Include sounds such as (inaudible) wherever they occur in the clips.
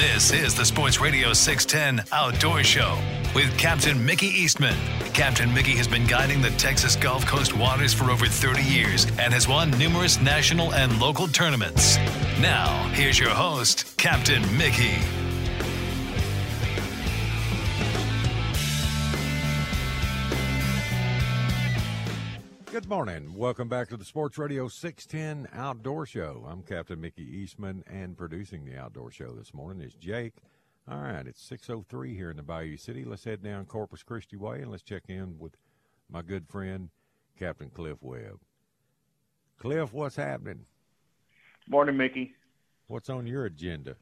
This is the Sports Radio 610 Outdoor Show with Captain Mickey Eastman. Captain Mickey has been guiding the Texas Gulf Coast waters for over 30 years and has won numerous national and local tournaments. Now, here's your host, Captain Mickey. Good morning. Welcome back to the Sports Radio 610 Outdoor Show. I'm Captain Mickey Eastman, and producing the Outdoor Show this morning is Jake. All right, it's 6.03 here in the Bayou City. Let's head down Corpus Christi Way, and let's check in with my good friend, Captain Cliff Webb. Cliff, what's happening? Morning, Mickey. What's on your agenda?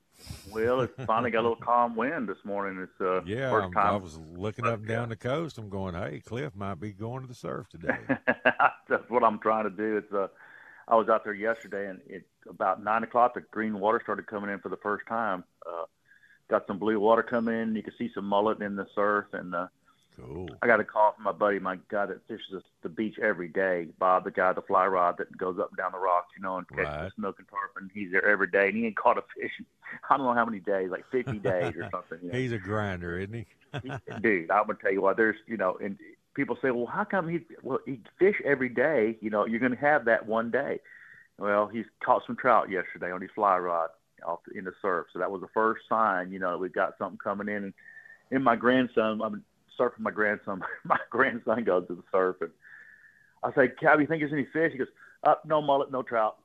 Well, it's finally got a little calm wind this morning. It's uh Yeah, first I'm- time. I was looking up and down the coast. I'm going, hey, Cliff might be going to the surf today. (laughs) That's what I'm trying to do. It's uh, I was out there yesterday, and it about nine o'clock. The green water started coming in for the first time. Uh, got some blue water coming in. You can see some mullet in the surf, and uh, cool. I got a call from my buddy, my guy that fishes the beach every day, Bob, the guy, the fly rod that goes up and down the rocks, you know, and catches Right. the snook and tarpon. He's there every day, and he ain't caught a fish. in I don't know how many days, like 50 (laughs) days or something. You know? He's a grinder, isn't he? (laughs) dude, I'm gonna tell you what. There's, you know, and people say, well, how come he, well, he fish every day? You know, you're gonna have that one day. Well, he's caught some trout yesterday on his fly rod off in the surf, so that was the first sign. You know, that we've got something coming in. And, and my grandson, I'm surfing with my grandson. (laughs) My grandson goes to the surf, and I say, Cab, you think there's any fish? He goes, up, no mullet, no trout.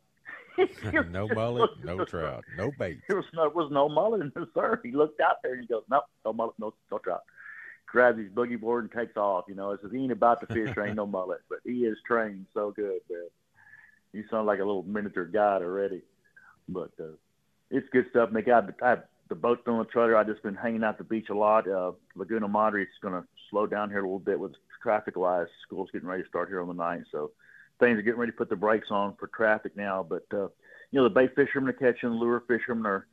(laughs) (laughs) no mullet, no trout, no bait. There was no, was no mullet in the surf. He looked out there and he goes, nope, no mullet, no, no trout. Grabs his boogie board and takes off. You know, it says he ain't about to fish, there ain't no mullet, but he is trained so good, man. You sound like a little miniature guide already. But uh, it's good stuff. Make I, I have the boat's on the trailer. I've just been hanging out the beach a lot. Uh, Laguna Madre is going to slow down here a little bit with traffic wise. School's getting ready to start here on the ninth, so things are getting ready to put the brakes on for traffic now. But uh, you know, the bait fishermen are catching, lure fishermen are,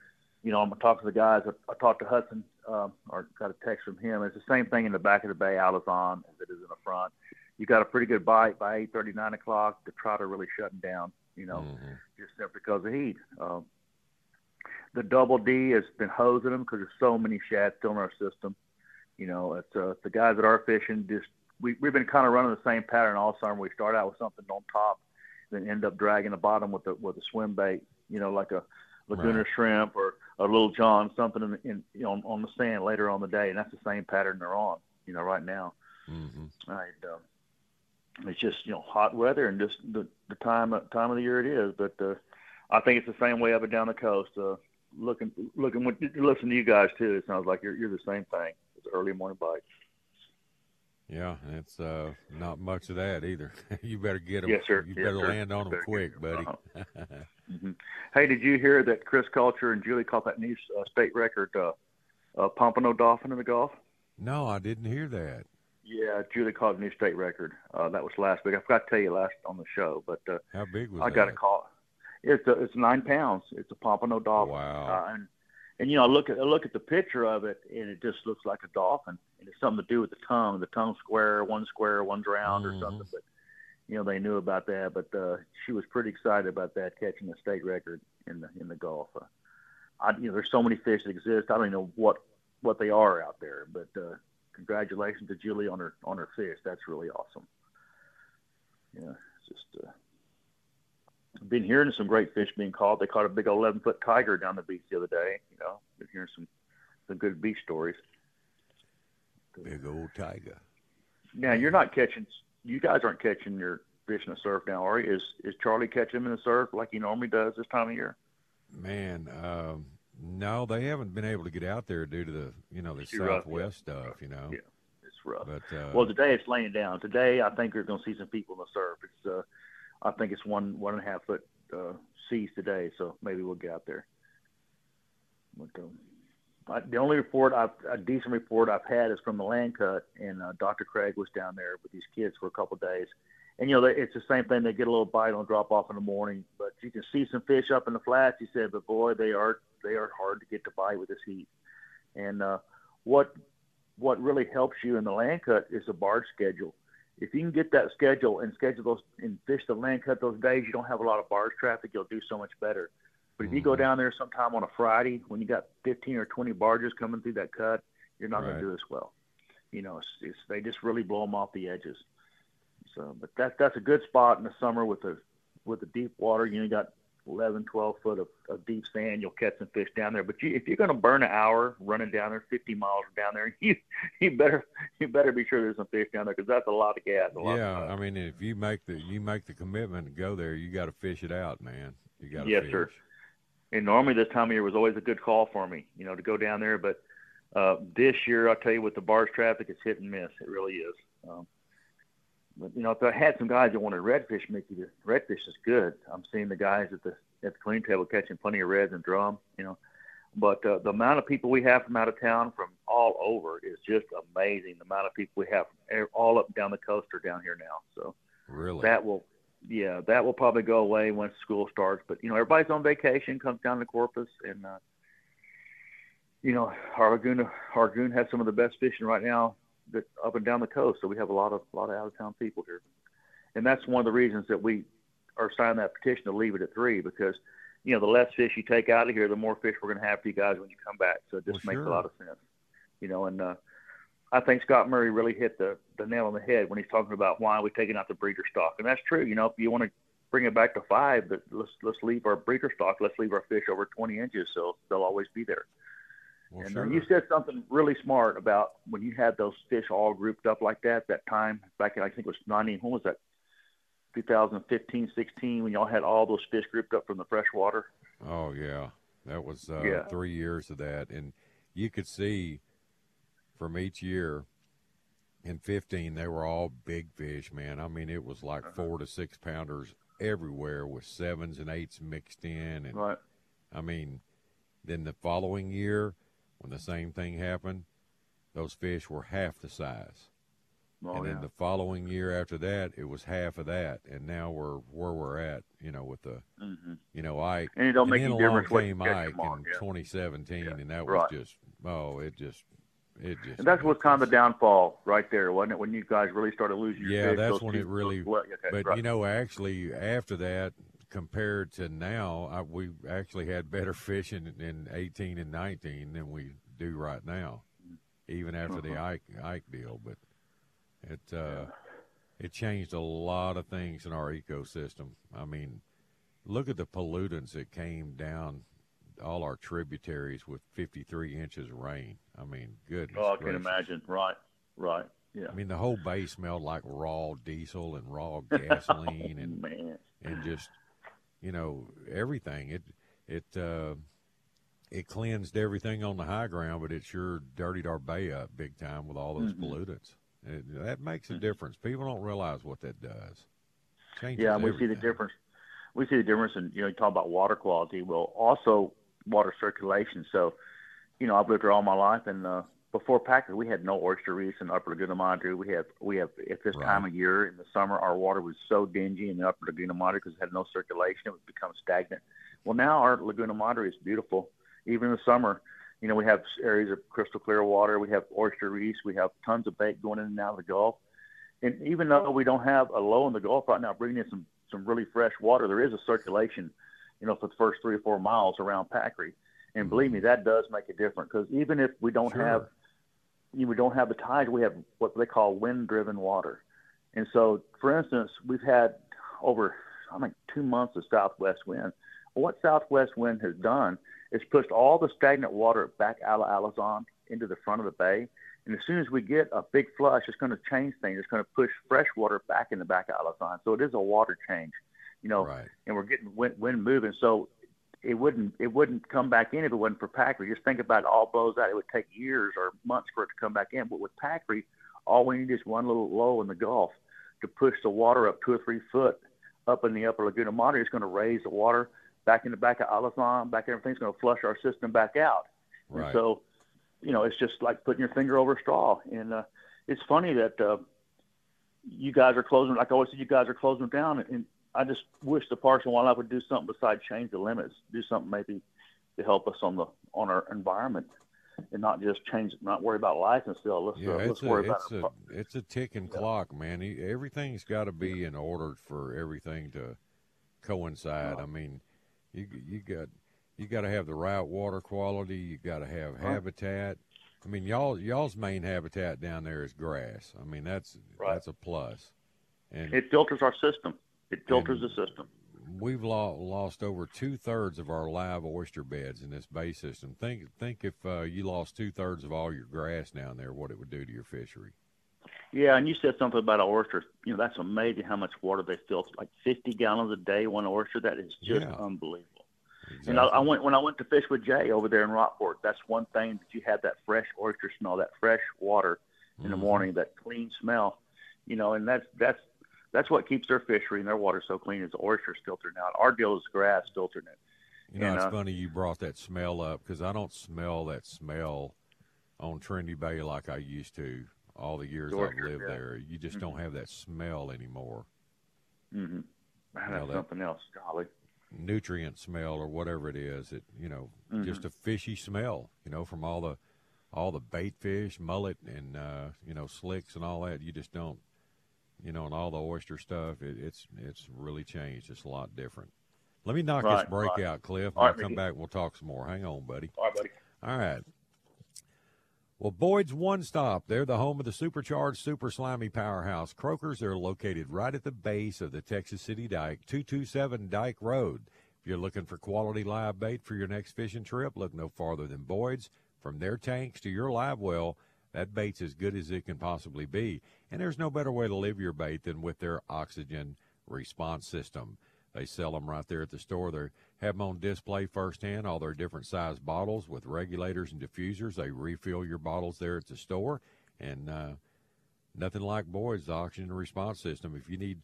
you know, I'm gonna talk to the guys. I, I talked to Hudson, um, or got a text from him. It's the same thing in the back of the bay, Alazan, as it is in the front. You got a pretty good bite by eight thirty, nine o'clock. The trout are really shutting down, you know, Mhm. just simply because of heat. Um, the double D has been hosing them because there's so many shad still in our system. You know, it's uh, the guys that are fishing just we we've been kind of running the same pattern all summer. We start out with something on top, then end up dragging the bottom with the with a swim bait. You know, like a Laguna Right. shrimp or a little John, something in, in you know on, on the sand later on the day, and that's the same pattern they're on. You know, right now. Mhm. And, um, it's just you know hot weather and just the the time time of the year it is. But uh, I think it's the same way up and down the coast. Uh, looking looking listen to you guys too. It sounds like you're you're the same thing. Early morning bites. Yeah, it's uh, not much of that either. (laughs) you better get them. Yes, sir. You Yes, better sir. land on them quick, buddy. 'em. (laughs) hmm Hey, did you hear that Chris Culture and Julie caught that new uh, state record uh, uh, pompano dolphin in the Gulf? no, I didn't hear that. Yeah, Julie caught a new state record. Uh, that was last week. I forgot to tell you last on the show, but uh, How big was it? I that? got a call. It's a, it's nine pounds. It's a pompano dolphin. Wow. Uh, and and you know, I look at I look at the picture of it, and it just looks like a dolphin. And it's something to do with the tongue. The tongue square, one square, one's round, Mhm. or something. But you know, they knew about that. But uh, she was pretty excited about that catching the state record in the in the Gulf. Uh, I, you know, there's so many fish that exist. I don't even know what what they are out there. But uh, congratulations to Julie on her on her fish. That's really awesome. Yeah, it's just. Uh, been hearing some great fish being caught. They caught a big 11 foot tiger down the beach the other day. You know, been hearing some some good beach stories. Big old tiger. Now you're not catching. You guys aren't catching your fish in the surf now, are you? Is is Charlie catching them in the surf like he normally does this time of year? Man, um, no, they haven't been able to get out there due to the you know the rough, southwest yeah. stuff. You know, Yeah, it's rough. but uh, well, today it's laying down. Today I think we're going to see some people in the surf. It's uh, I think it's one one and a half foot uh, seas today, so maybe we'll get out there. But um, uh, the only report I've a decent report I've had is from the land cut, and uh, Dr. Craig was down there with these kids for a couple of days. And you know, it's the same thing. They get a little bite on drop off in the morning, but you can see some fish up in the flats. He said, but boy, they are they are hard to get to bite with this heat. And uh, what what really helps you in the land cut is a barge schedule. If you can get that schedule and schedule those and fish the land cut those days, you don't have a lot of barge traffic. You'll do so much better. But if you go mm-hmm. down there sometime on a Friday when you got 15 or 20 barges coming through that cut, you're not right. going to do as well. You know, it's, it's, they just really blow them off the edges. So, but that's that's a good spot in the summer with the with the deep water. You know, you got 11, 12 foot of, of deep sand. You'll catch some fish down there. But you, if you're going to burn an hour running down there, 50 miles down there, (laughs) you you better you better be sure there's some fish down there because that's a lot of gas. Lot yeah, of I mean, if you make the you make the commitment to go there, you got to fish it out, man. You got to yes, fish. sir and normally this time of year was always a good call for me, you know, to go down there. But uh, this year, I'll tell you, with the barge traffic, it's hit and miss. It really is. Um, you know, if I had some guys that wanted redfish, Mickey, the redfish is good. I'm seeing the guys at the at the clean table catching plenty of reds and drum, you know. But uh, the amount of people we have from out of town, from all over, is just amazing. The amount of people we have from all up down the coast are down here now. So really, that will yeah, that will probably go away once school starts. But you know, everybody's on vacation, comes down to Corpus, and uh, you know, our lagoon, has some of the best fishing right now that up and down the coast. So we have a lot of a lot of out of town people here, and that's one of the reasons that we are signing that petition to leave it at three because you know the less fish you take out of here, the more fish we're going to have for you guys when you come back. So it just well, makes sure. a lot of sense, you know, and. uh I think Scott Murray really hit the, the nail on the head when he's talking about why we're taking out the breeder stock, and that's true. You know, if you want to bring it back to five, but let's let's leave our breeder stock. Let's leave our fish over 20 inches, so they'll always be there. Well, and sure. uh, you said something really smart about when you had those fish all grouped up like that. That time back in I think it was 90. When was that? 2015, 16, when y'all had all those fish grouped up from the freshwater. Oh yeah, that was uh, yeah. three years of that, and you could see from each year. In 15, they were all big fish, man. I mean, it was like uh-huh. four to six pounders everywhere with sevens and eights mixed in. And right. I mean, then the following year, when the same thing happened, those fish were half the size. Oh, and then yeah. the following year after that, it was half of that, and now we're where we're at. You know, with the, mm-hmm. you know, Ike. And it don't make then any difference what came Ike in yeah. 2017, Yeah. and that was Right. just, oh, it just, it just. And that's what's kind of the downfall right there, wasn't it? When you guys really started losing your Yeah, fish, that's when it really- But right. you know, actually, after that, compared to now, I, we actually had better (laughs) fishing in 18 and 19 than we do right now, even after the Uh-huh. Ike Ike deal. But it uh, it changed a lot of things in our ecosystem. I mean, look at the pollutants that came down all our tributaries with 53 inches of rain. I mean, goodness. oh, I can imagine. Right, right, yeah. I mean, the whole bay smelled like raw diesel and raw (laughs) gasoline and Man, and just you know everything. It it uh, it cleansed everything on the high ground, but it sure dirtied our bay up big time with all those Mhm. pollutants. It, that makes a Mhm. difference. People don't realize what that does. Changes yeah, we see the difference. We see the difference in you know you talk about water quality. Well, also water circulation. So, you know, I've lived here all my life, and uh, before Packery, we had no oyster reefs in Upper Laguna Madre. We have we have at this Right. time of year in the summer, our water was so dingy in the Upper Laguna Madre because it had no circulation. It would become stagnant. Well, now our Laguna Madre is beautiful. Even in the summer, you know, we have areas of crystal clear water. We have oyster reefs. We have tons of bait going in and out of the Gulf. And even though we don't have a low in the Gulf right now, bringing in some some really fresh water, there is a circulation, you know, for the first three or four miles around Packery. And believe mm-hmm. me, that does make a difference because even if we don't Sure. have you know, we don't have the tides, we have what they call wind-driven water. And so, for instance, we've had over I think two months of southwest wind. Well, what southwest wind has done is pushed all the stagnant water back out of Alazan into the front of the bay. And as soon as we get a big flush, it's going to change things. It's going to push fresh water back in the back of Alazan. So it is a water change, you know. Right. And we're getting wind, wind moving. So it wouldn't it wouldn't come back in if it wasn't for Packery. Just think about all blows out. It would take years or months for it to come back in. But with Packery, all we need is one little low in the Gulf to push the water up two or three foot up in the upper Laguna Madre. It's going to raise the water back in the back of Alazan, back everything's going to flush our system back out. Right. And so you know, it's just like putting your finger over a straw. And uh, it's funny that uh, you guys are closing. Like I always say, you guys are closing down. And I just wish the Parks and Wildlife would do something besides change the limits. Do something maybe to help us on the on our environment and not just change, not worry about license still. Let's, yeah, uh, let's it's a, worry about it's a, it's a ticking Yeah. clock, man. Everything's got to be in order for everything to coincide. I mean, you you got you got to have the right water quality. You got to have Right. habitat. I mean, y'all y'all's main habitat down there is grass. I mean, that's Right. that's a plus. And It filters our system. It filters And- the system. we've lost over two thirds of our live oyster beds in this bay system. Think think if uh, you lost two thirds of all your grass down there, what it would do to your fishery. Yeah, and you said something about oysters. You know, that's amazing how much water they filter. Like 50 gallons a day, one oyster. That is just Yeah. unbelievable. Exactly. And I, I went when I went to fish with Jay over there in Rockport. That's one thing that you have that fresh oyster smell, that fresh water in the Mhm. morning, that clean smell. You know, and that's that's that's what keeps their fishery and their water so clean is oysters filtering out. Our deal is grass filtering it. You know, And, it's uh, funny you brought that smell up because I don't smell that smell on Trinity Bay like I used to all the years I've lived yeah. there. You just don't have that smell anymore. Mm-hmm. Man, that's that- something else. Golly. Nutrient smell or whatever it is. It you know Mm-hmm. just a fishy smell. You know from all the all the bait fish, mullet, and uh, you know slicks and all that. You just don't. You know, and all the oyster stuff. It, it's it's really changed. It's a lot different. Let me knock Right, this break right. out, Cliff. All When right, come back, we'll talk some more. Hang on, buddy. All right, buddy. All right. Well, Boyd's One Stop. They're the home of the supercharged, super slimy powerhouse. Croakers They're located right at the base of the Texas City Dike, 227 Dike Road. If you're looking for quality live bait for your next fishing trip, look no farther than Boyd's. From their tanks to your live well, that bait's as good as it can possibly be. And there's no better way to live your bait than with their oxygen response system. They sell them right there at the store. They have them on display firsthand, all their different size bottles with regulators and diffusers. They refill your bottles there at the store. And uh, nothing like Boyd's oxygen response system. If you need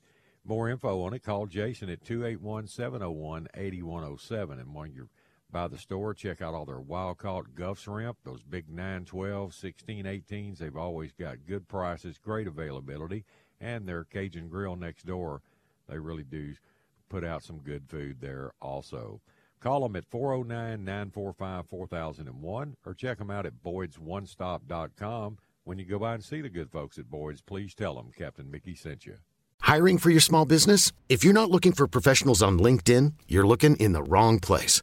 more info on it, call Jason at 281 701 8107. And when you're by the store, check out all their wild caught Gulf shrimp, those big 912, 16, 18s. They've always got good prices, great availability, and their Cajun Grill next door. They really do put out some good food there also. Call them at 409 945 4001 or check them out at boydsonestop.com. When you go by and see the good folks at Boyd's, please tell them Captain Mickey sent you. Hiring for your small business? If you're not looking for professionals on LinkedIn, you're looking in the wrong place.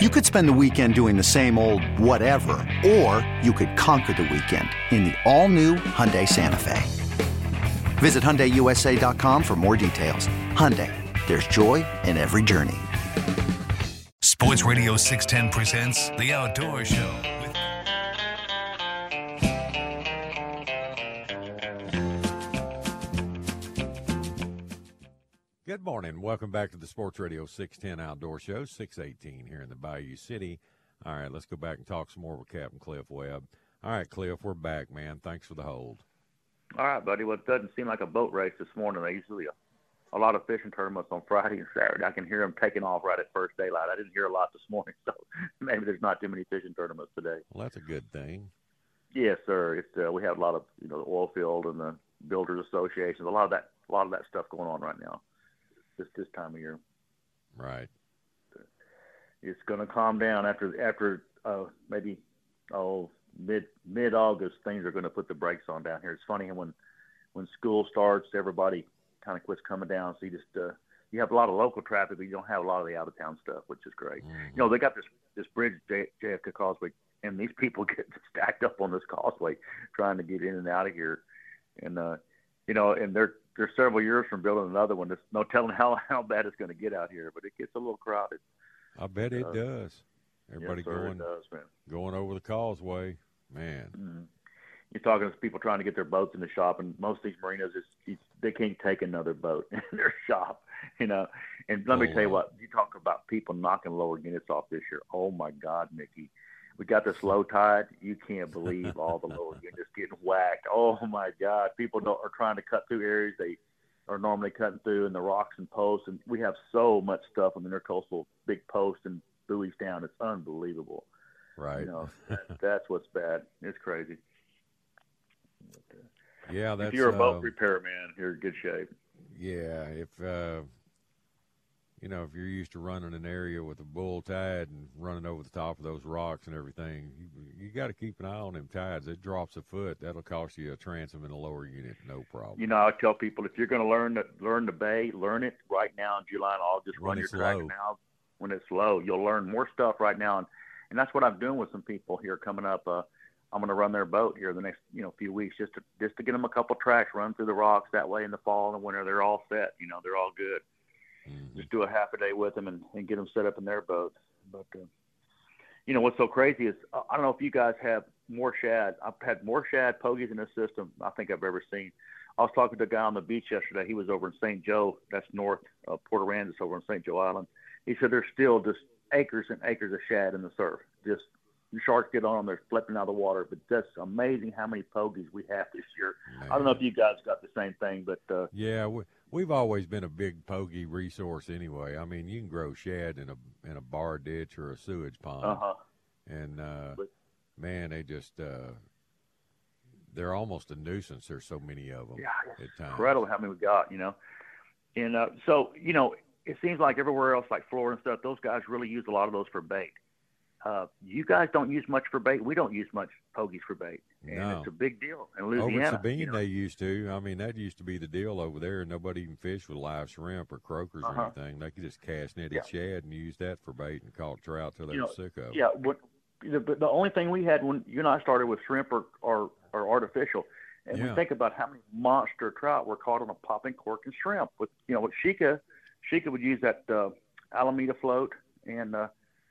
You could spend the weekend doing the same old whatever, or you could conquer the weekend in the all-new Hyundai Santa Fe. Visit HyundaiUSA.com for more details. Hyundai, there's joy in every journey. Sports Radio 610 presents The Outdoor Show. Good morning. Welcome back to the Sports Radio 610 Outdoor Show, 618 here in the Bayou City. All right, let's go back and talk some more with Captain Cliff Webb. All right, Cliff, we're back, man. Thanks for the hold. All right, buddy. Well, it doesn't seem like a boat race this morning. They usually a, a lot of fishing tournaments on Friday and Saturday. I can hear them taking off right at first daylight. I didn't hear a lot this morning, (laughs) so maybe there's not too many fishing tournaments today. Well, that's a good thing. Yes, sir. It's uh, we have a lot of you know the oil field and the builders associations. A lot of that, a lot of that stuff going on right now. This this time of year, Right. it's going to calm down after after uh, maybe oh mid mid August things are going to put the brakes on down here. It's funny when when school starts, everybody kind of quits coming down. So you just uh, you have a lot of local traffic, but you don't have a lot of the out of town stuff, which is great. Mm-hmm. You know, they got this this bridge J- JFK Causeway, and these people (laughs) get stacked up on this causeway trying to get in and out of here, and uh, you know, and they're they're several years from building another one. There's no telling how how bad it's going to get out here, but it gets a little crowded. I bet it uh, does. Everybody yes, sir, going does, going over the causeway, man. Mm-hmm you're talking to people trying to get their boats in the shop, and most of these marinas, it's, it's, they can't take another boat (laughs) in their shop, you know. And let me tell you what, you talk about people knocking lower units off this year. Oh my God, Mickey, we got this low tide. You can't (laughs) believe all the lower units getting whacked. Oh my God, people don't, are trying to cut through areas they are normally cutting through, and the rocks and posts, and we have so much stuff on the intercoastal big posts and buoys down. It's unbelievable. Right. You know, (laughs) that, that's what's bad. It's crazy. Yeah, that's. If you're a boat uh, repairman, you're in good shape. Yeah, if uh, you know, if you're used to running an area with a bull tide and running over the top of those rocks and everything, you, you got to keep an eye on them tides. It drops a foot, that'll cost you a transom in a lower unit, no problem. You know, I tell people if you're going to learn to learn the bay, learn it right now in July and August. Run run your track now when it's low. You'll learn more stuff right now, and, and that's what I'm doing with some people here coming up. Uh, I'm going to run their boat here the next you know few weeks just to just to get them a couple tracks run through the rocks that way in the fall and the winter they're all set you know they're all good Mhm. just do a half a day with them and, and get them set up in their boats but uh, you know what's so crazy is uh, I don't know if you guys have more shad I've had more shad pogies in this system I think I've ever seen I was talking to a guy on the beach yesterday he was over in St. Joe that's north of Port Aransas over in St. Joe Island he said there's still just acres and acres of shad in the surf just sharks get on them, they're flipping out of the water. But that's amazing how many pogies we have this year. I don't know if you guys got the same thing, but uh, Yeah, we, we've always been a big pogey resource anyway. I mean, you can grow shad in a in a bar ditch or a sewage pond, uh huh. and uh, But- man, they just uh, they're almost a nuisance. There's so many of them Yeah, at times. incredible how many we got, you know. And uh, so, you know, it seems like everywhere else, like Florida and stuff, those guys really use a lot of those for bait. Uh, you guys don't use much for bait. We don't use much pogies for bait, and No. it's a big deal in Over Louisiana. at Sabine, you know. they used to. I mean, that used to be the deal over there. Nobody even fished with live shrimp or croakers Uh-huh. or anything. They could just cast netted Yeah. shad and use that for bait and caught trout till they You were know, sick of it. Yeah, what, the, but the only thing we had when you and I started with shrimp or, or, or artificial, and Yeah. we think about how many monster trout were caught on a popping cork and shrimp. With you know, with Sheikah, Sheikah would use that uh, Alameda float and uh,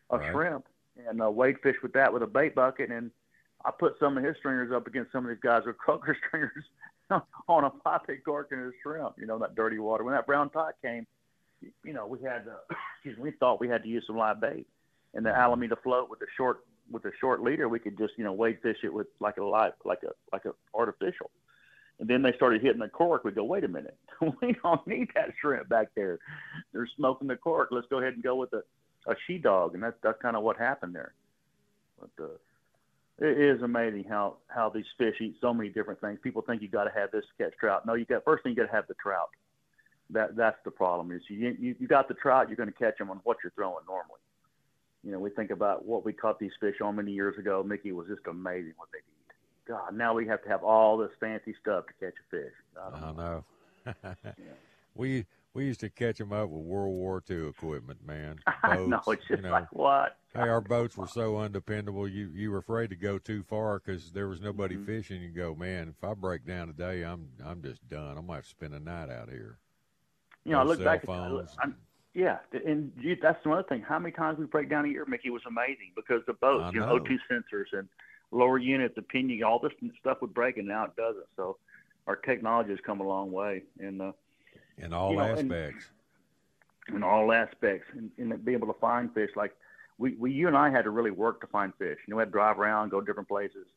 a Right. shrimp and uh, wade fish with that with a bait bucket, and I put some of his stringers up against some of these guys with croaker (laughs) stringers on a popping cork and a shrimp. You know, that dirty water. When that brown tide came, you know, we had uh, (clears throat) excuse me, we thought we had to use some live bait and the Alameda float with the short with the short leader, we could just you know wade fish it with like a live like a like a artificial. And then they started hitting the cork. We go, wait a minute, (laughs) we don't need that shrimp back there. They're smoking the cork. Let's go ahead and go with a a she dog, and that's that's kind of what happened there. But uh, it is amazing how how these fish eat so many different things. People think you got to have this to catch trout. No, you got first thing you got to have the trout. That that's the problem is you you, you got the trout, you're going to catch them on what you're throwing normally. You know, we think about what we caught these fish on many years ago. Mickey was just amazing what they eat. God, now we have to have all this fancy stuff to catch a fish. I don't I know. know. (laughs) We we used to catch them up with World War II equipment, man. (laughs) I know it's just you know. like what? Hey, our boats were so undependable. You you were afraid to go too far because there was nobody Mhm. fishing. You go, man. If I break down today, I'm I'm just done. I might have to spend a night out here. You know, I look back. phones. At, I'm, yeah, and you, that's another thing. How many times we break down a year, Mickey, was amazing because the boats, I you know, know. O2 sensors and lower units, the pinion, all this stuff would break, and now it doesn't. So our technology has come a long way, and uh, in all You know, aspects. in all aspects, and, and be able to find fish. Like we, we, you and I had to really work to find fish. You know, we had to drive around, go different places.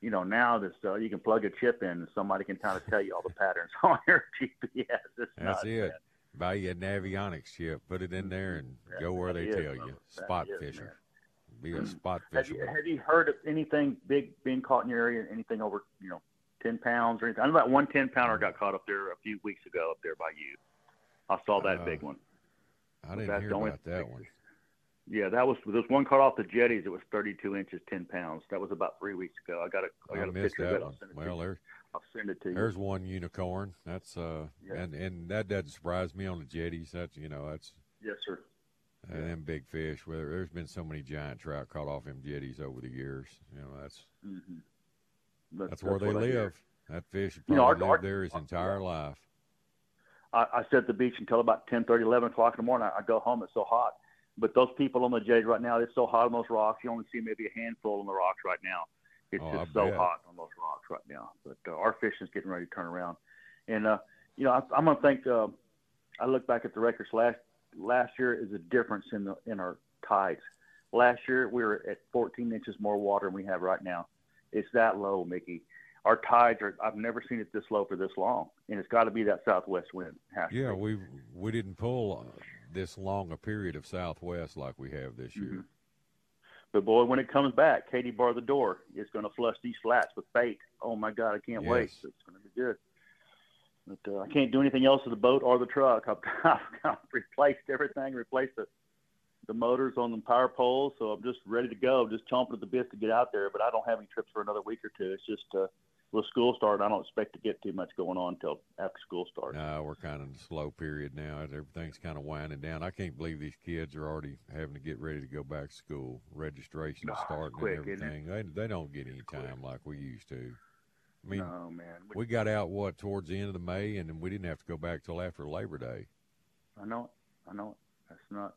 You know, now this uh, you can plug a chip in, and somebody can kind of tell you all the patterns (laughs) on your GPS. It's That's it. man. Buy you a Navionics chip, put it in there, and go where they is, tell you. Spot is, fisher. man. Be a (clears throat) spot Have you, have you heard of anything big being caught in your area? Anything over, you know, ten pounds or anything? I know that one ten pounder got caught up there a few weeks ago up there by you. I saw that Uh, big one. I didn't that's hear about that one. Yeah, that was there's one caught off the jetties. It was 32 inches, 10 pounds. That was about three weeks ago. I got a I got I a picture of it. I'll send it Well, to you. there's I'll send it to you. there's one unicorn. That's uh, Yeah. and and that doesn't surprise me on the jetties. That's you know that's yes, sir. uh, them big fish. Where there's been so many giant trout caught off them jetties over the years. You know that's Mm-hmm. That's where they what I hear. live. That fish You know, probably our- lived there his entire life. I, I sit at the beach until about 10, 30, 11 o'clock in the morning. I, I go home. It's so hot. But those people on the jetties right now, it's so hot on those rocks. You only see maybe a handful on the rocks right now. It's Oh, I just so bet. hot on those rocks right now. But uh, our fishing's getting ready to turn around. And uh, you know, I, I'm gonna think. Uh, I look back at the records last last year is a difference in the in our tides. Last year we were at 14 inches more water than we have right now. It's that low, Mickey. Our tides are. I've never seen it this low for this long, and it's got to be that southwest wind. Has Yeah, we we didn't pull this long a period of southwest like we have this year. Mhm. But boy, when it comes back, Katie bar the door. It's going to flush these flats with bait. Oh my God, I can't wait. It's going to be good. But uh, I can't do anything else to the boat or the truck. (laughs) I've, I've replaced everything, replaced the the motors on the power poles, so I'm just ready to go. just chomping at the bit to get out there. But I don't have any trips for another week or two. It's just uh, with school start, I don't expect to get too much going on until after school starts. No, we're kind of in a slow period now. Everything's kind of winding down. I can't believe these kids are already having to get ready to go back to school. Registration No, starting quick, and everything. They they don't get any time like we used to. I mean, no, man. we got out what towards the end of the May, and then we didn't have to go back till after Labor Day. I know it. I know it. That's nuts.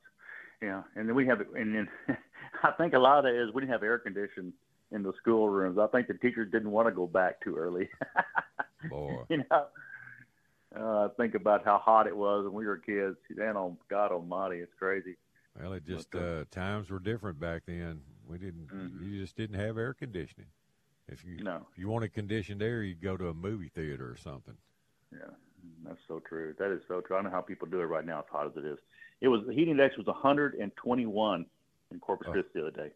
Yeah, and then we have, and then (laughs) I think a lot of that is we didn't have air conditioning in the schoolrooms. I think the teachers didn't want to go back too early. (laughs) Boy, you know, uh, think about how hot it was when we were kids. And oh God Almighty, it's crazy. well, it just But, uh, uh, times were different back then. We didn't. Mhm. You just didn't have air conditioning. If you No, if you wanted conditioned air, you'd go to a movie theater or something. yeah, that's so true. That is so true. I don't know how people do it right now, as hot as it is. It was the heat index was 121 in Corpus Oh. Christi the other day.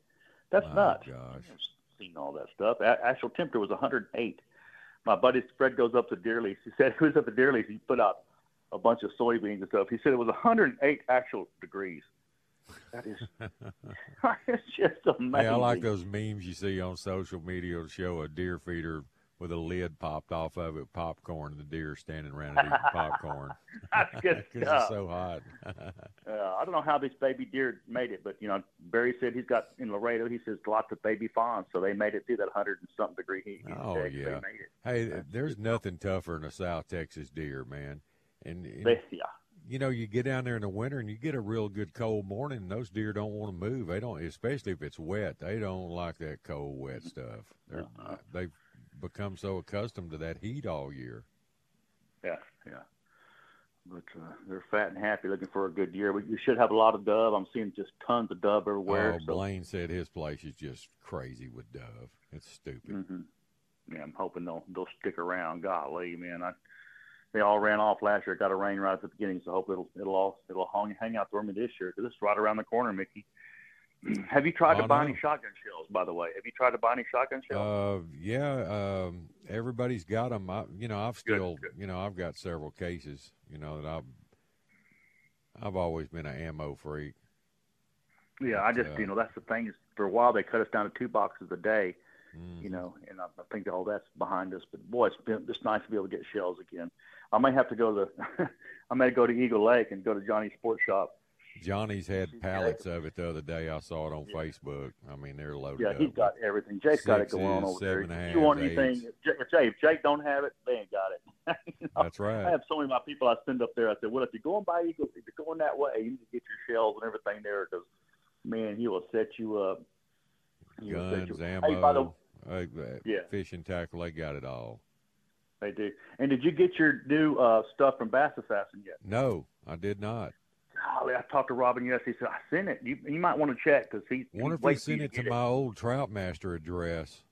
That's My nuts. gosh. I've seen all that stuff. A- actual temperature was 108. My buddy Fred goes up to Deer Lease. He said (laughs) he was up at Deer Lease. He put out a bunch of soybeans and stuff. He said it was 108 actual degrees. That is, (laughs) (laughs) it's just amazing. Hey, I like those memes you see on social media to show a deer feeder with a lid popped off of it, popcorn, and the deer standing around and eating popcorn (laughs) That's good (laughs) because it's so hot. (laughs) Uh, I don't know how this baby deer made it, but you know, Barry said he's got in Laredo. He says lots of baby fawns, so they made it through that hundred and something degree heat. Oh, yeah. they made it. hey, there's nothing tougher than a South Texas deer, man. And, and They, yeah, you know, you get down there in the winter and you get a real good cold morning, and those deer don't want to move. They don't, especially if it's wet. They don't like that cold, wet stuff. They're, Uh-uh. They've become so accustomed to that heat all year. yeah, yeah. But uh, they're fat and happy, looking for a good year. We, we should have a lot of dove. I'm seeing just tons of dove everywhere. Oh, so, Blaine said his place is just crazy with dove. It's stupid. hmm Yeah, I'm hoping they'll they'll stick around. Golly, man, I they all ran off last year. It got a rain right at the beginning, so I hope it'll it'll all it'll hang, hang out for me this year because it's right around the corner, Mickey. (clears throat) Have you tried to buy know. shotgun shells? By the way, have you tried the Bonnie shotgun shells? Uh, yeah. Um, everybody's got them. I, you know, I've still, good. you know, I've got several cases. You know that I've, I've always been an ammo freak. yeah, I just uh, you know that's the thing is for a while they cut us down to two boxes a day, Mm. you know, and I, I think all that's behind us. But boy, it's been it's nice to be able to get shells again. I may have to go to the, (laughs) I may go to Eagle Lake and go to Johnny's Sports Shop Johnny's had pallets of it the other day. I saw it on Facebook. I mean, they're loaded Yeah, up. he's got everything. Jake's got it going on over there. and If you want anything, if Jake, if Jake, don't have it, they ain't got it. (laughs) You know? That's right. I have so many of my people I send up there. I said, well, if you're going by Eagle, if you're going that way, you need to get your shells and everything there because, man, he will set you up. He Guns, you- ammo, Hey, by the, uh, Yeah. fishing tackle. They got it all. they do. And did you get your new uh, stuff from Bass Assassin yet? No, I did not. Golly, I talked to Robin yesterday. He said, I sent it. You, you might want to check because he. Wonder if he sent it to get my old Troutmaster address.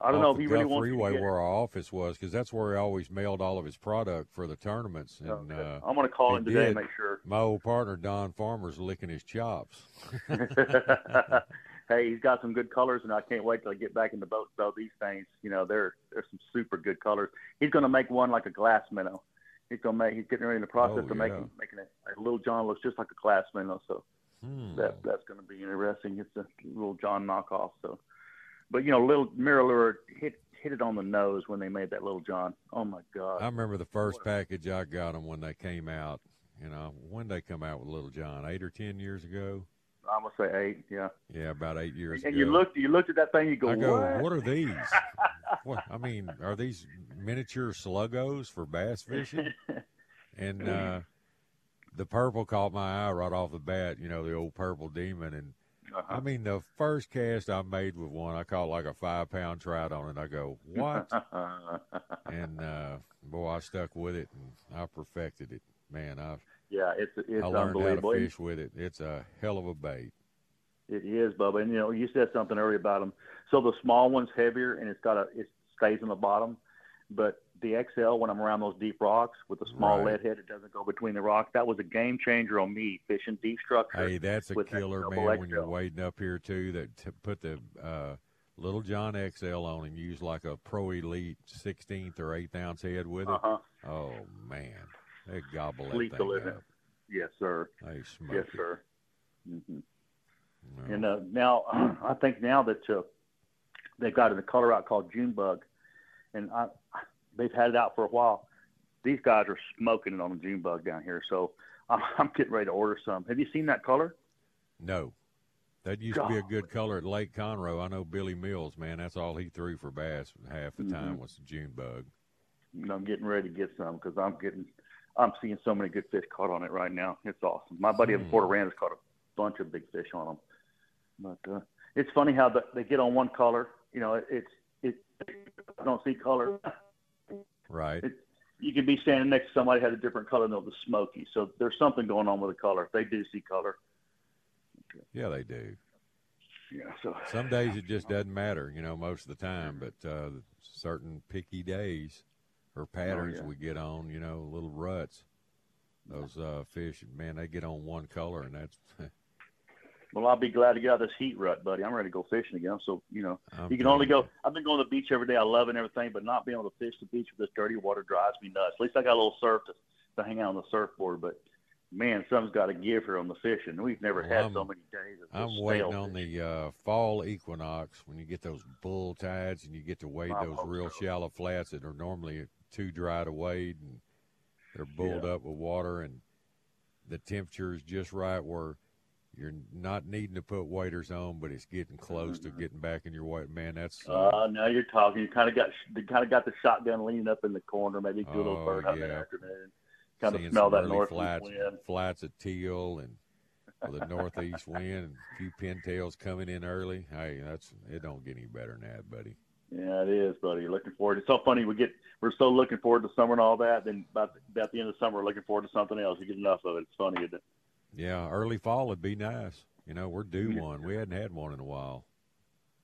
I don't know if he really wants Freeway to get where our office was, because that's where he always mailed all of his product for the tournaments. And Okay. uh, I'm going to call him today and did. make sure. my old partner Don Farmer's licking his chops. (laughs) hey, he's got some good colors, and I can't wait till I get back in the boat. So these things, you know, they're they're some super good colors. He's going to make one like a glass minnow. He's to make. He's getting ready in the process Oh, of making yeah. making it. Like little John looks just like a glass minnow. So Hmm. that that's going to be interesting. It's a little John knockoff. So, but you know, little Mirror hit hit it on the nose when they made that Little John. Oh my God! I remember the first package I got them when they came out. You know, when they come out with Little John, eight or ten years ago. I'm gonna say eight. Yeah. Yeah, about eight years And ago. you looked you looked at that thing. You go, I go, what? what, are these? (laughs) what I mean, are these miniature sluggos for bass fishing? And (laughs) uh, the purple caught my eye right off the bat. You know, the old purple demon. And Uh-huh. I mean, the first cast I made with one, I caught like a five pound trout on it. I go, what? (laughs) and uh, boy, I stuck with it and I perfected it. Man, I yeah, it's it's I learned how to unbelievable. fish with it. It's a hell of a bait. It is, Bubba. And you know, you said something earlier about them. So the small one's heavier and it's got a it stays in the bottom, but the XL when I'm around those deep rocks with the small Right. lead head, it doesn't go between the rocks. That was a game changer on me fishing deep structure. Hey, that's a killer, man. When you're wading up here too, that to put the uh, little John XL on and use like a Pro Elite 16th or 8th ounce head with it. Uh-huh. Oh man, they gobble that thing up. Yes, sir. They smoke Yes, it. sir. hmm No. And uh, now, (clears throat) I think now that uh, they've got a color out called June Bug, and I, they've had it out for a while. These guys are smoking it on the June Bug down here, so I'm, (laughs) I'm getting ready to order some. Have you seen that color? no, that used to be a good color at Lake Conroe. I know Billy Mills, man. That's all he threw for bass half the Mm-hmm. time was the June bug. And I'm getting ready to get some because I'm getting, I'm seeing so many good fish caught on it right now. It's awesome. My buddy in Hmm. Port Aransas caught a bunch of big fish on them. But uh, it's funny how the, they get on one color. You know, it, it's it. I don't see color. Right. It, you could be standing next to somebody who had a different color than the smoky. So there's something going on with the color. They do see color. Yeah, they do. Yeah. So Some days it just doesn't matter, you know, most of the time, but uh, certain picky days or patterns yeah. we get on, you know, little ruts, those uh, fish, man, they get on one color, and that's (laughs) well, I'll be glad to get out of this heat rut, buddy. I'm ready to go fishing again. So you know, I'm you can only go. I've been going to the beach every day. I love it and everything, but not being able to fish the beach with this dirty water drives me nuts. At least I got a little surf to, to hang out on the surfboard, but. Man, something's got to give here on the fishing. We've never Well, had I'm- so many days of I'm waiting stale on the uh, fall equinox when you get those bull tides and you get to wade those real so. shallow flats that are normally too dry to wade and they're bulled Yeah. up with water and the temperature is just right where you're not needing to put waders on, but it's getting close to getting back in your weight. Man, that's uh, Uh, now you're talking. You kind of got kind of got the shotgun leaning up in the corner. Maybe do a little Oh, bird hunting yeah. that afternoon. Kind of smell that northeast flats, wind. flats of teal and with a northeast wind and a few pintails coming in early. Hey, that's it. Don't get any better than that, buddy. Yeah, it is, buddy. Looking forward. It's so funny. We get we're so looking forward to summer and all that. Then about about the end of summer, we're looking forward to something else. You get enough of it. It's funny, isn't it? Yeah, early fall would be nice. You know, we're due Yeah. one. We hadn't had one in a while.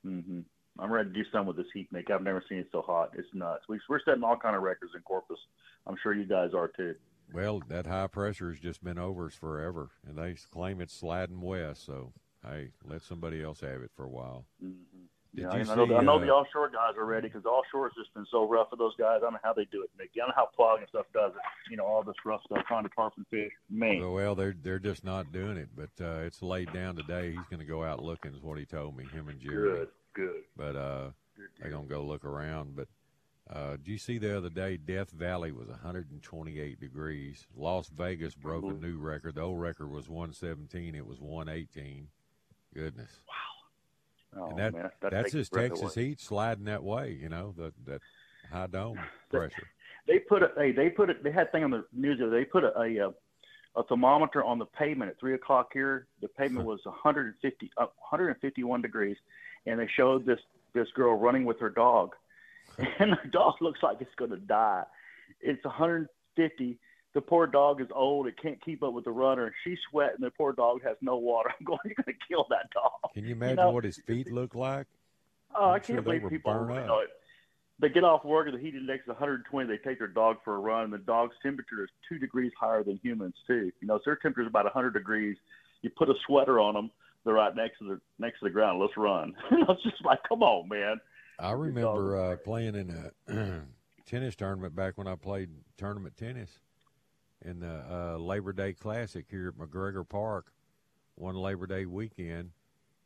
Mm-hmm. I'm ready to do some with this heat, Nick. I've never seen it so hot. It's nuts. We, we're setting all kind of records in Corpus. I'm sure you guys are too. Well, that high pressure has just been over us forever, and they claim it's sliding west. So, hey, let somebody else have it for a while. Did Yeah, you and I know, see, I know uh, the offshore guys are ready because the offshore has just been so rough for those guys. I don't know how they do it, Nick. I don't know how plug and stuff does it. You know, all this rough stuff trying to tarpon fish. Man, Well, they're they're just not doing it, but uh, it's laid down today. He's going to go out looking, is what he told me. Him and Jerry. good, good. But uh, they're going to go look around. But uh, did you see the other day? Death Valley was 128 degrees. Las Vegas broke a new record. The old record was 117. It was 118. Goodness. Oh, and that, man, that that's just Texas away. heat sliding that way. You know that that high dome (sighs) pressure. They put a hey, they put it. They had a thing on the news. the. They put a, a uh, a thermometer on the pavement at three o'clock here. The pavement (laughs) was 150 uh, 151 degrees, and they showed this this girl running with her dog, (laughs) and the dog looks like it's going to die. It's 150. The poor dog is old. It can't keep up with the runner. and She's sweating. The poor dog has no water. (laughs) I'm going. You're going to kill that dog. Can you imagine know, what his feet look like? Oh, I I'm sure can't they believe people. You know, they get off work and the heat index is 120. They take their dog for a run, and the dog's temperature is two degrees higher than humans too. You know, so their temperature is about 100 degrees. You put a sweater on them. They're right next to the next to the ground. Let's run. (laughs) it's just like, come on, man. I remember uh, playing in a (clears throat) tennis tournament back when I played tournament tennis in the uh, Labor Day Classic here at McGregor Park. one Labor Day weekend,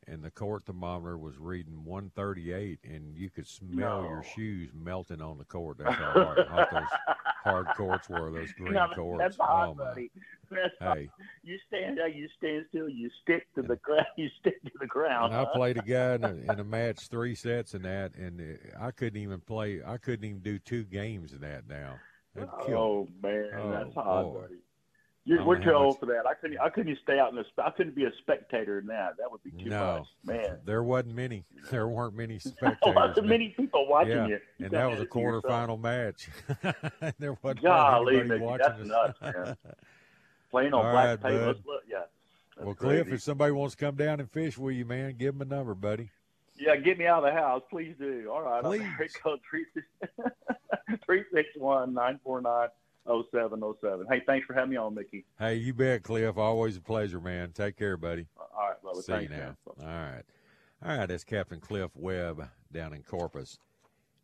and the court thermometer was reading 138, and you could smell No. your shoes melting on the court. That's how hard, (laughs) hot those hard courts were. Those (laughs) green No, courts. That's hot, oh buddy. That's hot. Hey, You stand there, you stand still, you stick to the ground, (laughs) you stick to the ground. and I played a guy in a, in a match three sets in that, and uh, I couldn't even play. I couldn't even do two games in that now. It killed. Oh man, Oh, that's buddy. You, oh, we're know too old much- for that. I couldn't. I couldn't stay out in the. I couldn't be a spectator in that. That would be too No. much, man. There wasn't many. There weren't many (laughs) There spectators. wasn't man. many people watching yeah, you. You and that was a quarterfinal match. (laughs) there wasn't Golly, anybody Mickey, watching that's us. nuts, man. (laughs) Playing on All black right, tape. look. Yeah. That's well, Cliff, if somebody wants to come down and fish with you, man, give them a number, buddy. Yeah, get me out of the house, please do. All right, Please. I'm code three (laughs) three six one nine four nine oh seven oh seven. Hey, thanks for having me on, Mickey. Hey, you bet, Cliff. Always a pleasure, man. Take care, buddy. All right, brother. See thanks, you now. man. All right. All right, that's Captain Cliff Webb down in Corpus.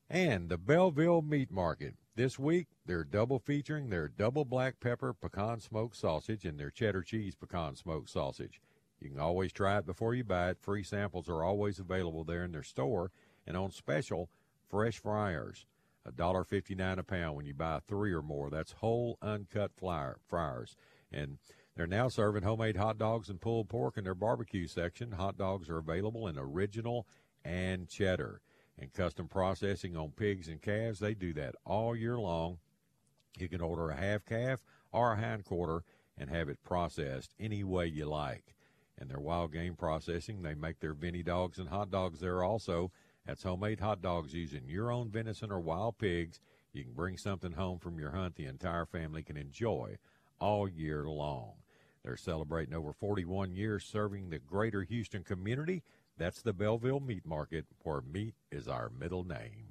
And the Bellville Meat Market. This week, they're double featuring their double black pepper pecan smoked sausage and their cheddar cheese pecan smoked sausage. You can always try it before you buy it. Free samples are always available there in their store. And on special, fresh fryers. $1.59 a pound when you buy three or more. That's whole, uncut fryers. And they're now serving homemade hot dogs and pulled pork in their barbecue section. Hot dogs are available in original and cheddar. And custom processing on pigs and calves, they do that all year long. You can order a half calf or a hind quarter and have it processed any way you like. And their wild game processing, they make their Vinny dogs and hot dogs there also. That's homemade hot dogs using your own venison or wild pigs. You can bring something home from your hunt the entire family can enjoy all year long. They're celebrating over 41 years serving the greater Houston community. That's the Bellville Meat Market, where meat is our middle name.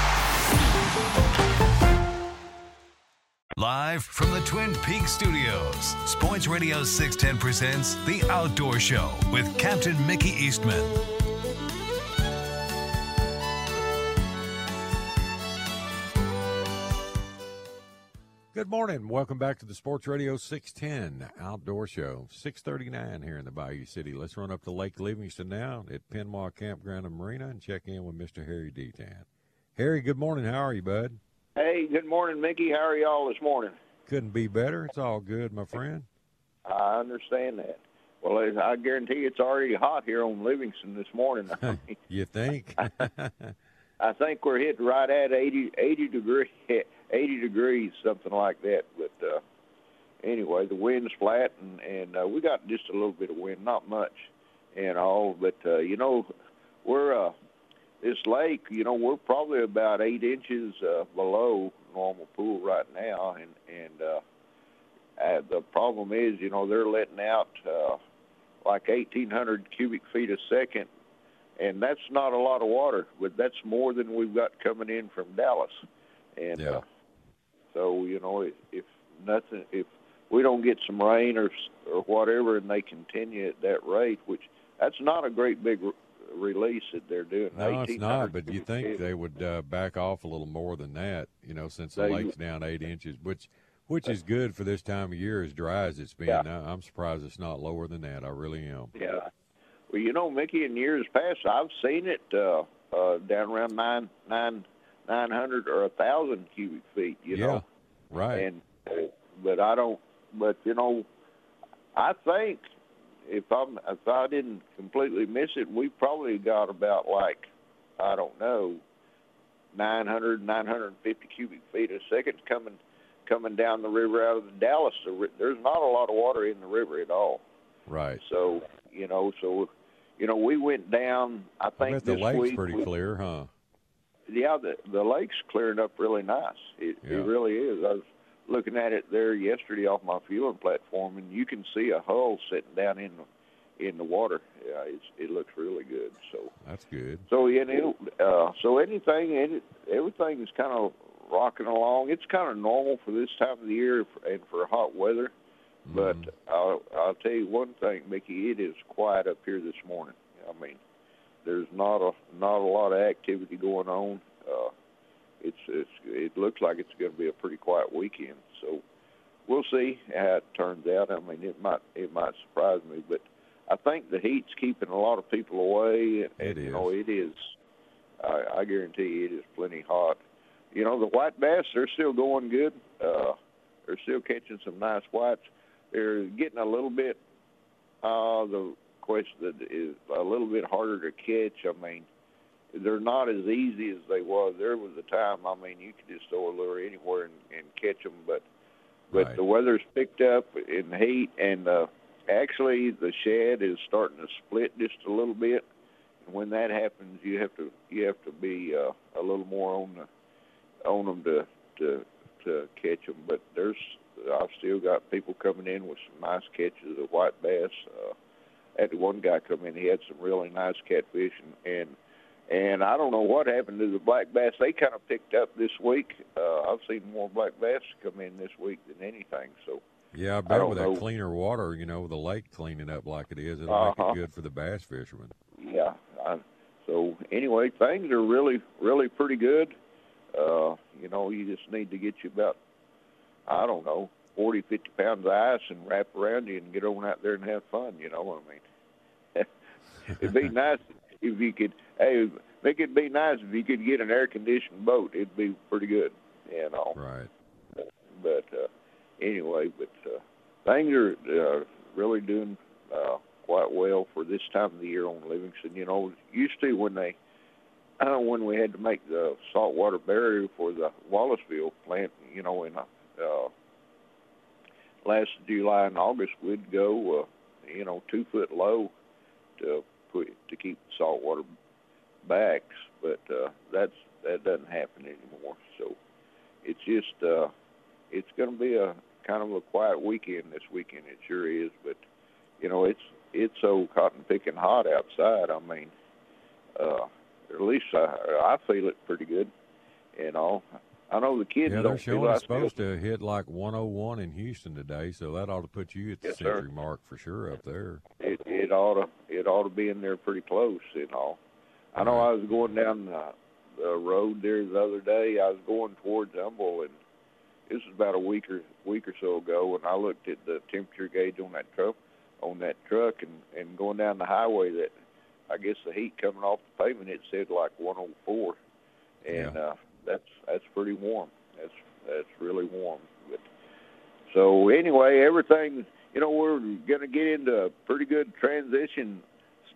Live from the Twin Peaks studios, Sports Radio 610 presents The Outdoor Show with Captain Mickey Eastman. Good morning. Welcome back to the Sports Radio 610 Outdoor Show. 639 here in the Bayou City. Let's run up to Lake Livingston now at Penmar Campground and Marina and check in with Mr. Harry Detant. Harry, good morning. How are you, bud? Hey, good morning, Mickey. How are y'all this morning? Couldn't be better. It's all good, my friend. I understand that. Well, I guarantee it's already hot here on Livingston this morning. (laughs) you think? (laughs) I think we're hitting right at 80, 80 degree, (laughs) 80 degrees, something like that. But uh, anyway, the wind's flat, and and uh, we got just a little bit of wind, not much, and all. But uh, you know, we're uh, this lake. You know, we're probably about eight inches uh, below normal pool right now, and and uh, uh, the problem is, you know, they're letting out uh, like 1,800 cubic feet a second, and that's not a lot of water, but that's more than we've got coming in from Dallas. And Yeah. uh, so, you know, if, if nothing, if we don't get some rain or or whatever, and they continue at that rate, which that's not a great big release that they're doing. No, it's not. But you think they would uh, back off a little more than that? You know, since the They- lake's down eight inches, which which is good for this time of year, as dry as it's been. Yeah. Now, I'm surprised it's not lower than that. I really am. Yeah. Well, you know, Mickey, in years past, I've seen it uh, uh, down around nine nine nine hundred or a thousand cubic feet. You yeah, know, right. and but I don't. But you know, I think if I'm if I didn't completely miss it, we probably got about like I don't know 900, 950 cubic feet a second coming coming down the river out of the Dallas. There's not a lot of water in the river at all. right. So you know, so you know, we went down. I I think bet the lake's week. pretty we- clear, huh? Yeah, the the lake's clearing up really nice. It Yeah. it really is. I was looking at it there yesterday off my fueling platform, and you can see a hull sitting down in the in the water. Yeah, it's, it looks really good. So That's good. so yeah, it, uh, so anything, it, everything is kind of rocking along. It's kind of normal for this time of the year and for hot weather. But I'll, I'll tell you one thing, Mickey. It is quiet up here this morning. I mean, there's not a not a lot of activity going on. Uh, it's it's it looks like it's going to be a pretty quiet weekend. So we'll see how it turns out. I mean, it might it might surprise me, but I think the heat's keeping a lot of people away. And, It You know, is. it is. I, I guarantee you, it is plenty hot. You know, the white bass they're still going good. Uh, they're still catching some nice whites. They're getting a little bit. Uh, the question that is a little bit harder to catch. I mean, they're not as easy as they was. There was a time. I mean, you could just throw a lure anywhere and, and catch them, but but Right. the weather's picked up in heat, and uh, actually the shad is starting to split just a little bit. And when that happens, you have to you have to be uh, a little more on the on them to to to catch them. But there's I've still got people coming in with some nice catches of white bass. Uh, I had one guy come in. He had some really nice catfish, and and, and I don't know what happened to the black bass. They kind of picked up this week. Uh, I've seen more black bass come in this week than anything. So Yeah, I I bet don't with that know. cleaner water, you know, the lake cleaning up like it is, it'll Uh-huh. make it good for the bass fishermen. yeah. I, so anyway, things are really really pretty good. Uh, you know, you just need to get you about I don't know forty, fifty pounds of ice and wrap around you and get on out there and have fun. You know, I mean, (laughs) it'd be (laughs) nice if you could. Hey, make it be nice if you could get an air conditioned boat. It'd be pretty good. You know. Right. But uh, anyway, but uh, things are uh, really doing uh, quite well for this time of the year on Livingston. You know, used to when they, I (clears throat) when we had to make the saltwater barrier for the Wallisville plant. You know, in uh, uh, last July and August, we'd go, uh, you know, two foot low to put to keep the saltwater backs, but uh, that's that doesn't happen anymore. So it's just uh, it's going to be a kind of a quiet weekend this weekend. It sure is, but you know it's it's so cotton picking hot outside. I mean, uh, at least I, I feel it pretty good. You know, I know the kids Yeah, they're showing it's supposed to hit like 101 in Houston today, so that ought to put you at the Yes, sir. century mark for sure up there. it, it ought to it ought to be in there pretty close, you know. I know I was going down the, the road there the other day. I was going towards Humble, and this was about a week or week or so ago. And I looked at the temperature gauge on that truck, on that truck, and and going down the highway. That I guess the heat coming off the pavement, it said like 104, and uh, that's that's pretty warm. That's that's really warm. But so anyway, everything you know, we're going to get into a pretty good transition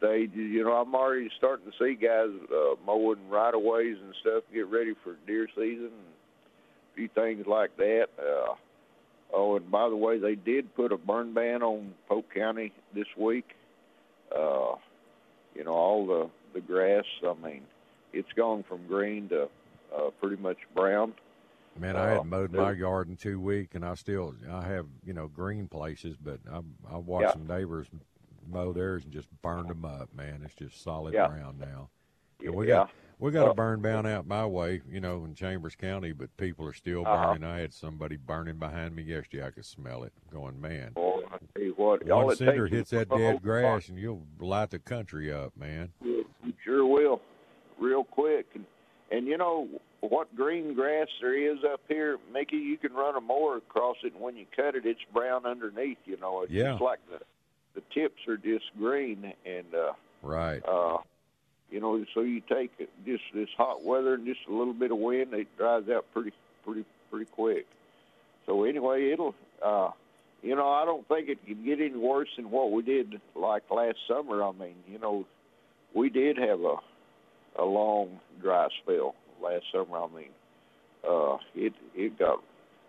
stage. You know, I'm already starting to see guys uh, mowing right of ways and stuff, get ready for deer season, and a few things like that. Uh, oh, and by the way, they did put a burn ban on Polk County this week. Uh, you know, all the the grass. I mean, it's gone from green to uh, pretty much brown. Man, I Uh, hadn't mowed my yard in two weeks, and I still I have you know green places, but I I watched Yeah. some neighbors mow theirs and just burned them up. Man, it's just solid Yeah. brown now. And we Yeah. got we got Uh, a burn ban out my way, you know, in Chambers County, but people are still Uh-huh. burning. I had somebody burning behind me yesterday. I could smell it. Going, man. Boy, I tell you what, One cinder hits that dead grass, and you'll light the country up, man. You sure will, real quick. And and you know what green grass there is up here, Mickey. You can run a mower across it, and when you cut it, it's brown underneath. You know, it's Yeah. just like the the tips are just green, and uh, Right. uh, you know, so you take it, just this hot weather and just a little bit of wind, it dries out pretty, pretty, pretty quick. So anyway, it'll, uh, you know, I don't think it can get any worse than what we did like last summer. I mean, you know, we did have a a long dry spell last summer. I mean, uh, it it got.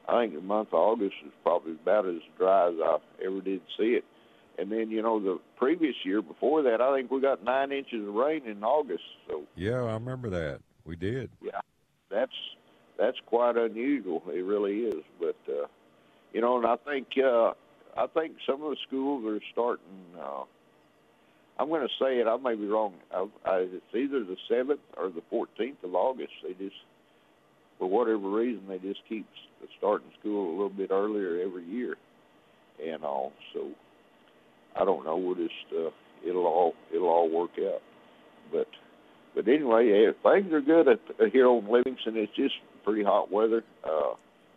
I think the month of August was probably about as dry as I ever did see it. And then, you know, the previous year before that, I think we got nine inches of rain in August. So, Yeah, I remember that. We did. yeah, that's that's quite unusual. It really is. But uh, you know, and I think uh, I think some of the schools are starting. Uh, I'm going to say it. I may be wrong. I, I, it's either the seventh or the 14th of August. They just, for whatever reason, they just keep starting school a little bit earlier every year, and all. So I don't know. We'll just uh, it'll all it'll all work out. But but anyway, yeah, things are good at, at here on Livingston. It's just pretty hot weather. Uh,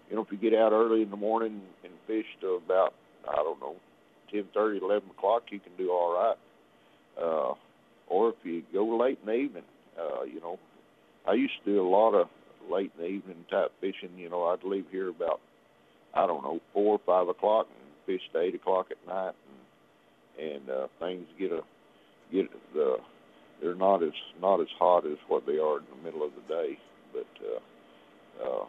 you know, if you get out early in the morning and fish to about I don't know ten thirty, eleven o'clock, you can do all right. Uh, or if you go late in the evening, uh, you know, I used to do a lot of late in the evening type fishing. You know, I'd leave here about I don't know four or five o'clock and fish to eight o'clock at night, and uh, things get a get the they're not as not as hot as what they are in the middle of the day. But uh, uh,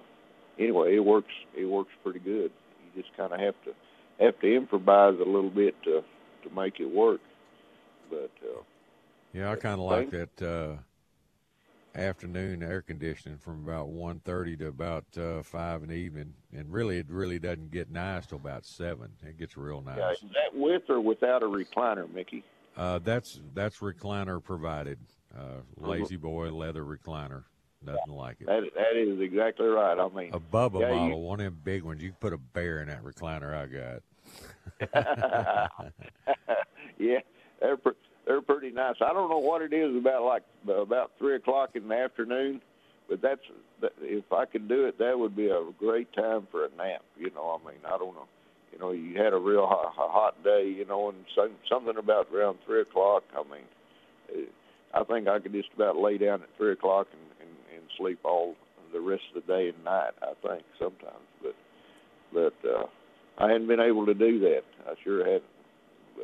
anyway, it works. It works pretty good. You just kind of have to have to improvise a little bit to to make it work. But uh, Yeah, I kind of like that uh, afternoon air conditioning from about one thirty to about uh, five in the evening, and really, it really doesn't get nice till about seven. It gets real nice. yeah, is that with or without a recliner, Mickey? Uh, that's that's recliner provided. Uh, La-Z-Boy leather recliner. Nothing like it. That that is exactly right. I mean, A Bubba yeah, you- model, one of them big ones. You can put a bear in that recliner I got. (laughs) (laughs) yeah, they're they're pretty nice. I don't know what it is about like about three o'clock in the afternoon, but that's if I could do it, that would be a great time for a nap. You know, I mean, I don't know. You know, you had a real hot, hot day, you know, and some, something about around three o'clock. I mean, eh, I think I could just about lay down at three o'clock and, and, and sleep all the rest of the day and night. I think sometimes, but but uh, I hadn't been able to do that. I sure hadn't.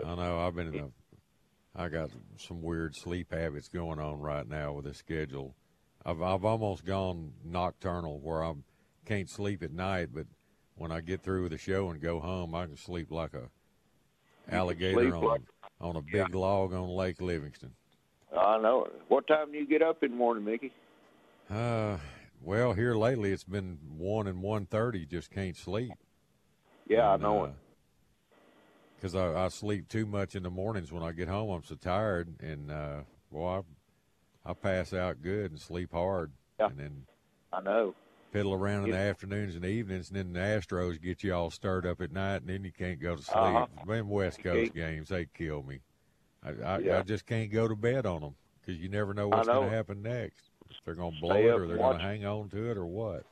I know. I've been in a. I got some weird sleep habits going on right now with the schedule. I've I've almost gone nocturnal where I can't sleep at night, but when I get through with the show and go home, I can sleep like a alligator on like- on a big log on Lake Livingston. I know. it. What time do you get up in the morning, Mickey? Uh, well, here lately it's been one and one thirty. Just can't sleep. Yeah, I know it. Because I, I sleep too much in the mornings when I get home. I'm so tired, and uh, boy, I, I pass out good and sleep hard, Yeah. and then I know. fiddle around in the Yeah. afternoons and evenings, and then the Astros get you all stirred up at night, and then you can't go to sleep. Uh-huh. Them West Coast games, they kill me. I, I, Yeah. I just can't go to bed on them because you never know what's going to happen next. If they're going to blow it, or they're going to hang on to it, or what.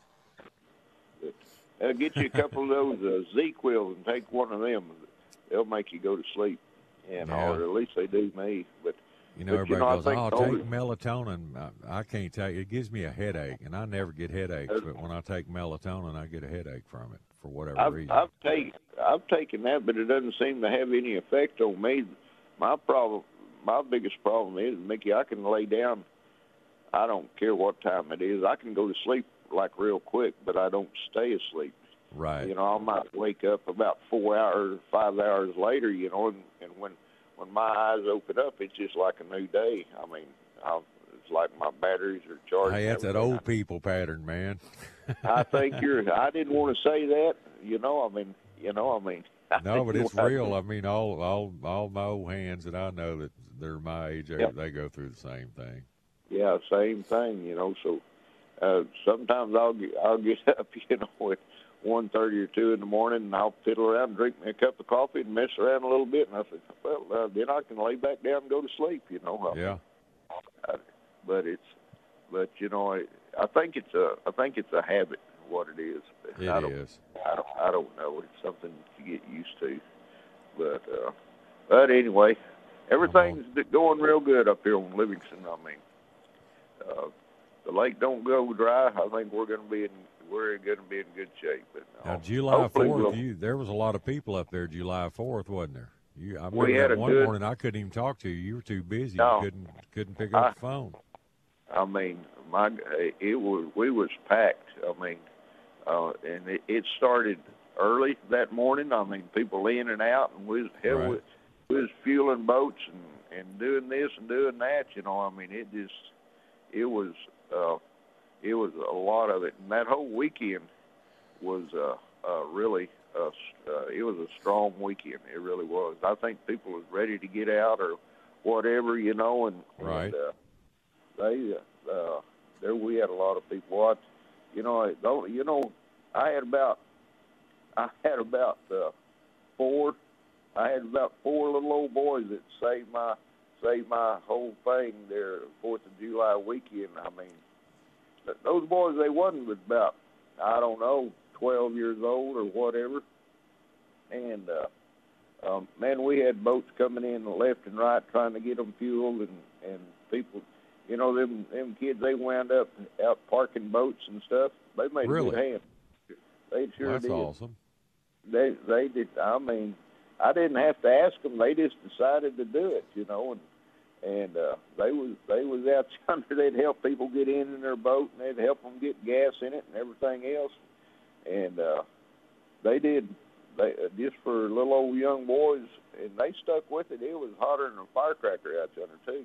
They'll get you a couple of those uh, ZzzQuils and take one of them. They'll make you go to sleep, and Yeah. or at least they do me. But You know, but, everybody know, I goes, "Oh, the take melatonin." I, I can't take it. gives me a headache, and I never get headaches. But when I take melatonin, I get a headache from it for whatever I've, reason. I've taken I've taken that, but it doesn't seem to have any effect on me. My problem, my biggest problem is, Mickey, I can lay down. I don't care what time it is. I can go to sleep like real quick, but I don't stay asleep. Right. You know, I might wake up about four hours, five hours later. You know, and, and when when my eyes open up, it's just like a new day. I mean, I, it's like my batteries are charged. Hey, that's that old people pattern, man. (laughs) I think you're. I didn't want to say that. You know, I mean, you know, I mean. (laughs) I No, but it's real. I mean, all all all my old hands that I know that they're my age, they, Yep. they go through the same thing. Yeah, same thing. You know, so uh, sometimes I'll get I'll get (laughs) up, you know, at one thirty or two in the morning, and I'll fiddle around, and drink me a cup of coffee, and mess around a little bit, and I said, well, uh, then I can lay back down and go to sleep. You know. I Yeah. but it's but you know, I, I think it's a I think it's a habit. What it is. It I don't, is. I don't. I don't know. It's something to get used to. But uh, but anyway, everything's going real good up here on Livingston. I mean, uh, the lake don't go dry. I think we're going to be in we're going to be in good shape. But uh, Now, July Fourth, you there was a lot of people up there. July Fourth, wasn't there? You, I We had one good- morning. I couldn't even talk to you. You were too busy. No. You couldn't couldn't pick up I- the phone. I mean, my it was we was packed. I mean, uh, and it, it started early that morning. I mean, people in and out, and we was hell, Right. we, we was fueling boats and and doing this and doing that. You know, I mean, it just it was uh, it was a lot of it, and that whole weekend was uh, uh, really uh, s- uh, it was a strong weekend. It really was. I think people was ready to get out or whatever, you know, and Right. and, uh, they uh, there we had a lot of people watch. You know, don't. You know, I had about (laughs) I had about uh, four. I had about four little old boys that saved my saved my whole thing there Fourth of July weekend. I mean, those boys they wasn't but about I don't know twelve years old or whatever, and uh, um, man, we had boats coming in left and right trying to get them fueled, and and people, you know, them them kids they wound up out parking boats and stuff. They made Really? good hand. They sure That's did. awesome. They they did. I mean, I didn't have to ask them. They just decided to do it, you know, and and uh, they was they was out (laughs) yonder. They'd help people get in in their boat, and they'd help them get gas in it and everything else. And uh, they did. They uh, just for little old young boys, and they stuck with it. It was hotter than a firecracker out yonder too,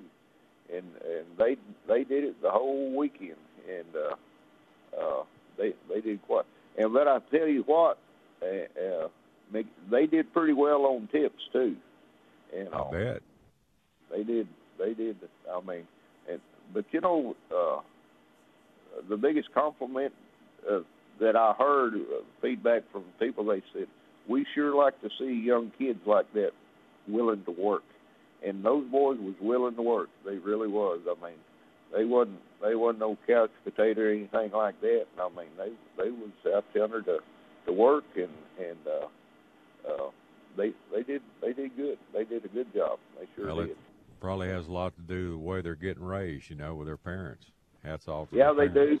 and and they they did it the whole weekend, and uh, uh, they they did quite. And but I tell you what, uh, uh, they did pretty well on tips too. Know, I bet. they did. They did. I mean, and but you know, uh, the biggest compliment uh, that I heard uh, feedback from people, they said, "We sure like to see young kids like that willing to work." And those boys was willing to work. They really was. I mean, they wasn't. They wasn't no couch potato or anything like that. I mean, they they was out yonder to to work and and uh, uh, they they did they did good. They did a good job. They sure Well, did. it probably has a lot to do with the way they're getting raised, you know, with their parents. Hats off. To Yeah, they do.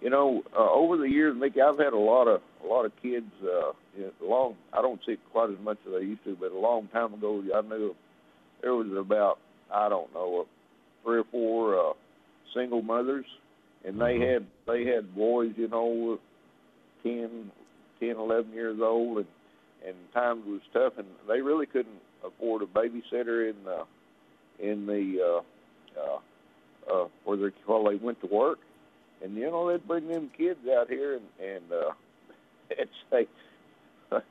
You know, uh, over the years, Mickey, I've had a lot of a lot of kids. Uh, you know, long, I don't see quite as much as I used to, but a long time ago, I knew there was about I don't know, uh, three or four uh, single mothers, and they Mhm. had they had boys, you know, ten, ten, eleven years old, and and times was tough, and they really couldn't afford a babysitter in the in the uh, uh, uh, where they while they went to work, and you know they'd bring them kids out here and and uh, (laughs) they'd say. (laughs)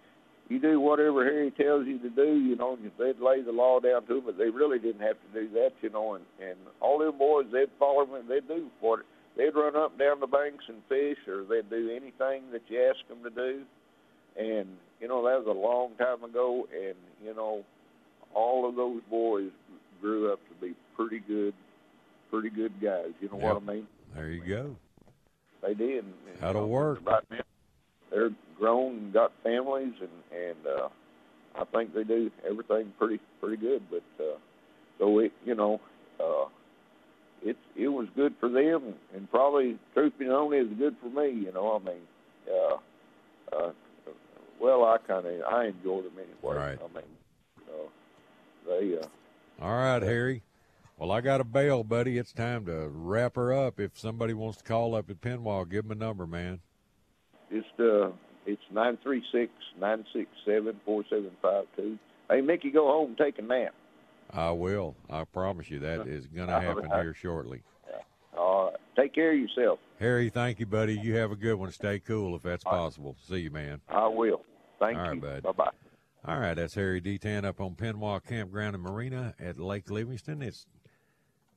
You do whatever Harry tells you to do, you know. and They'd lay the law down to them, but they really didn't have to do that, you know. And and all them boys, they'd follow them. and They'd do what they'd run up and down the banks and fish, or they'd do anything that you asked them to do. And you know that was a long time ago, and you know all of those boys grew up to be pretty good, pretty good guys. You know what I mean? There you go. They did. And, That'll you know, work. Right now, they're grown and got families, and and uh, I think they do everything pretty pretty good. But uh, so it, you know, uh, it it was good for them, and probably, truth be known, is good for me. You know, I mean, uh, uh, well, I kind of I enjoyed them anyway. Right. I mean, uh, they. Uh, All right, Harry. Well, I got a bail, buddy. It's time to wrap her up. If somebody wants to call up at Pinwall, give them a number, man. Just uh, it's nine three six nine six seven four seven five two. Hey, Mickey, go home and take a nap. I will. I promise you that is going (laughs) to happen right. here shortly. All right, take care of yourself. Harry, thank you, buddy. You have a good one. Stay cool if that's possible. See you, man. I will. Thank All right, you. bud. Bye bye. All right, that's Harry Detant up on Penwa Campground and Marina at Lake Livingston. It's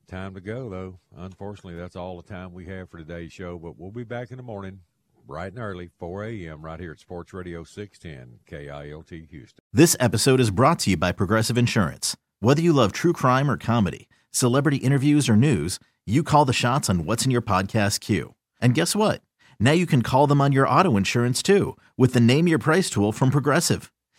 time to go, though. Unfortunately, that's all the time we have for today's show, but we'll be back in the morning, bright and early, 4 a.m., right here at Sports Radio 610 KILT Houston. This episode is brought to you by Progressive Insurance. Whether you love true crime or comedy, celebrity interviews or news, you call the shots on what's in your podcast queue. And guess what? Now you can call them on your auto insurance too with the Name Your Price tool from Progressive.